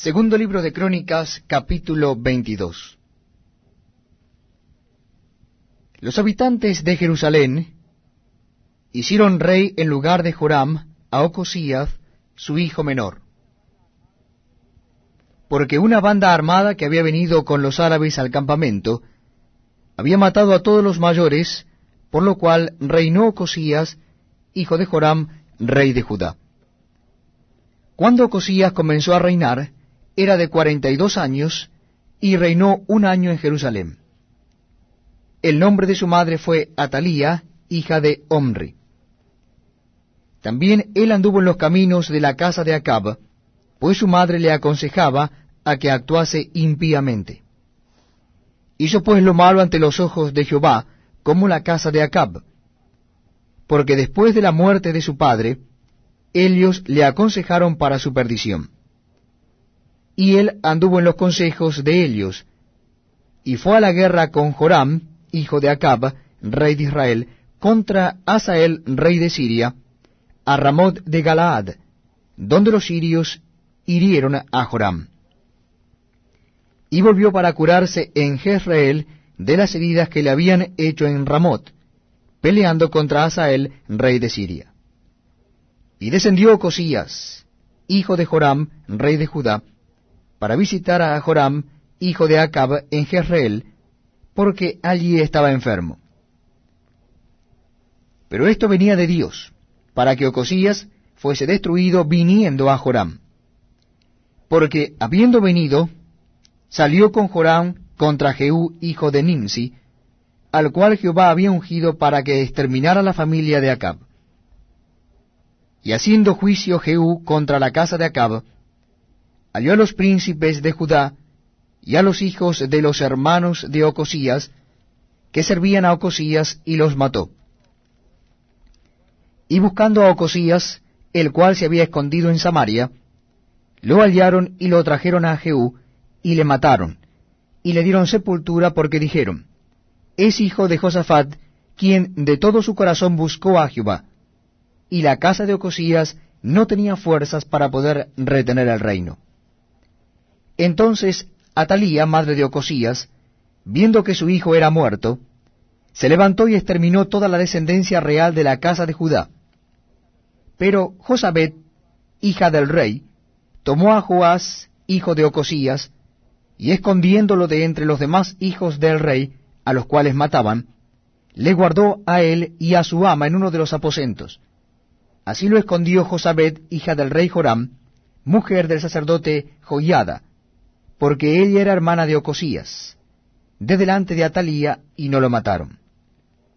Segundo libro de Crónicas, capítulo 22. Los habitantes de Jerusalén hicieron rey en lugar de Joram a Ocosías, su hijo menor. Porque una banda armada que había venido con los árabes al campamento había matado a todos los mayores, por lo cual reinó Ocosías, hijo de Joram, rey de Judá. Cuando Ocosías comenzó a reinar, era de cuarenta y dos años, y reinó un año en Jerusalén. El nombre de su madre fue Atalía, hija de Omri. También él anduvo en los caminos de la casa de Acab, pues su madre le aconsejaba a que actuase impíamente. Hizo pues lo malo ante los ojos de Jehová, como la casa de Acab, porque después de la muerte de su padre, ellos le aconsejaron para su perdición y él anduvo en los consejos de ellos, y fue a la guerra con Joram, hijo de Acab, rey de Israel, contra Asael, rey de Siria, a Ramot de Galaad, donde los sirios hirieron a Joram. Y volvió para curarse en Jezreel de las heridas que le habían hecho en Ramot, peleando contra Asael, rey de Siria. Y descendió Cosías, hijo de Joram, rey de Judá, para visitar a Joram, hijo de Acab, en Jezreel, porque allí estaba enfermo. Pero esto venía de Dios, para que Ocosías fuese destruido viniendo a Joram. Porque habiendo venido, salió con Joram contra Jehú, hijo de Nimsi, al cual Jehová había ungido para que exterminara la familia de Acab. Y haciendo juicio Jehú contra la casa de Acab, halló a los príncipes de Judá y a los hijos de los hermanos de Ocosías, que servían a Ocosías, y los mató. Y buscando a Ocosías, el cual se había escondido en Samaria, lo hallaron y lo trajeron a Jehú, y le mataron, y le dieron sepultura porque dijeron, es hijo de Josafat, quien de todo su corazón buscó a Jehová. Y la casa de Ocosías no tenía fuerzas para poder retener el reino. Entonces Atalía, madre de Ocosías, viendo que su hijo era muerto, se levantó y exterminó toda la descendencia real de la casa de Judá. Pero Josabet, hija del rey, tomó a Joás, hijo de Ocosías, y escondiéndolo de entre los demás hijos del rey, a los cuales mataban, le guardó a él y a su ama en uno de los aposentos. Así lo escondió Josabet, hija del rey Joram, mujer del sacerdote Joiada, porque ella era hermana de Ocosías, de delante de Atalía, y no lo mataron.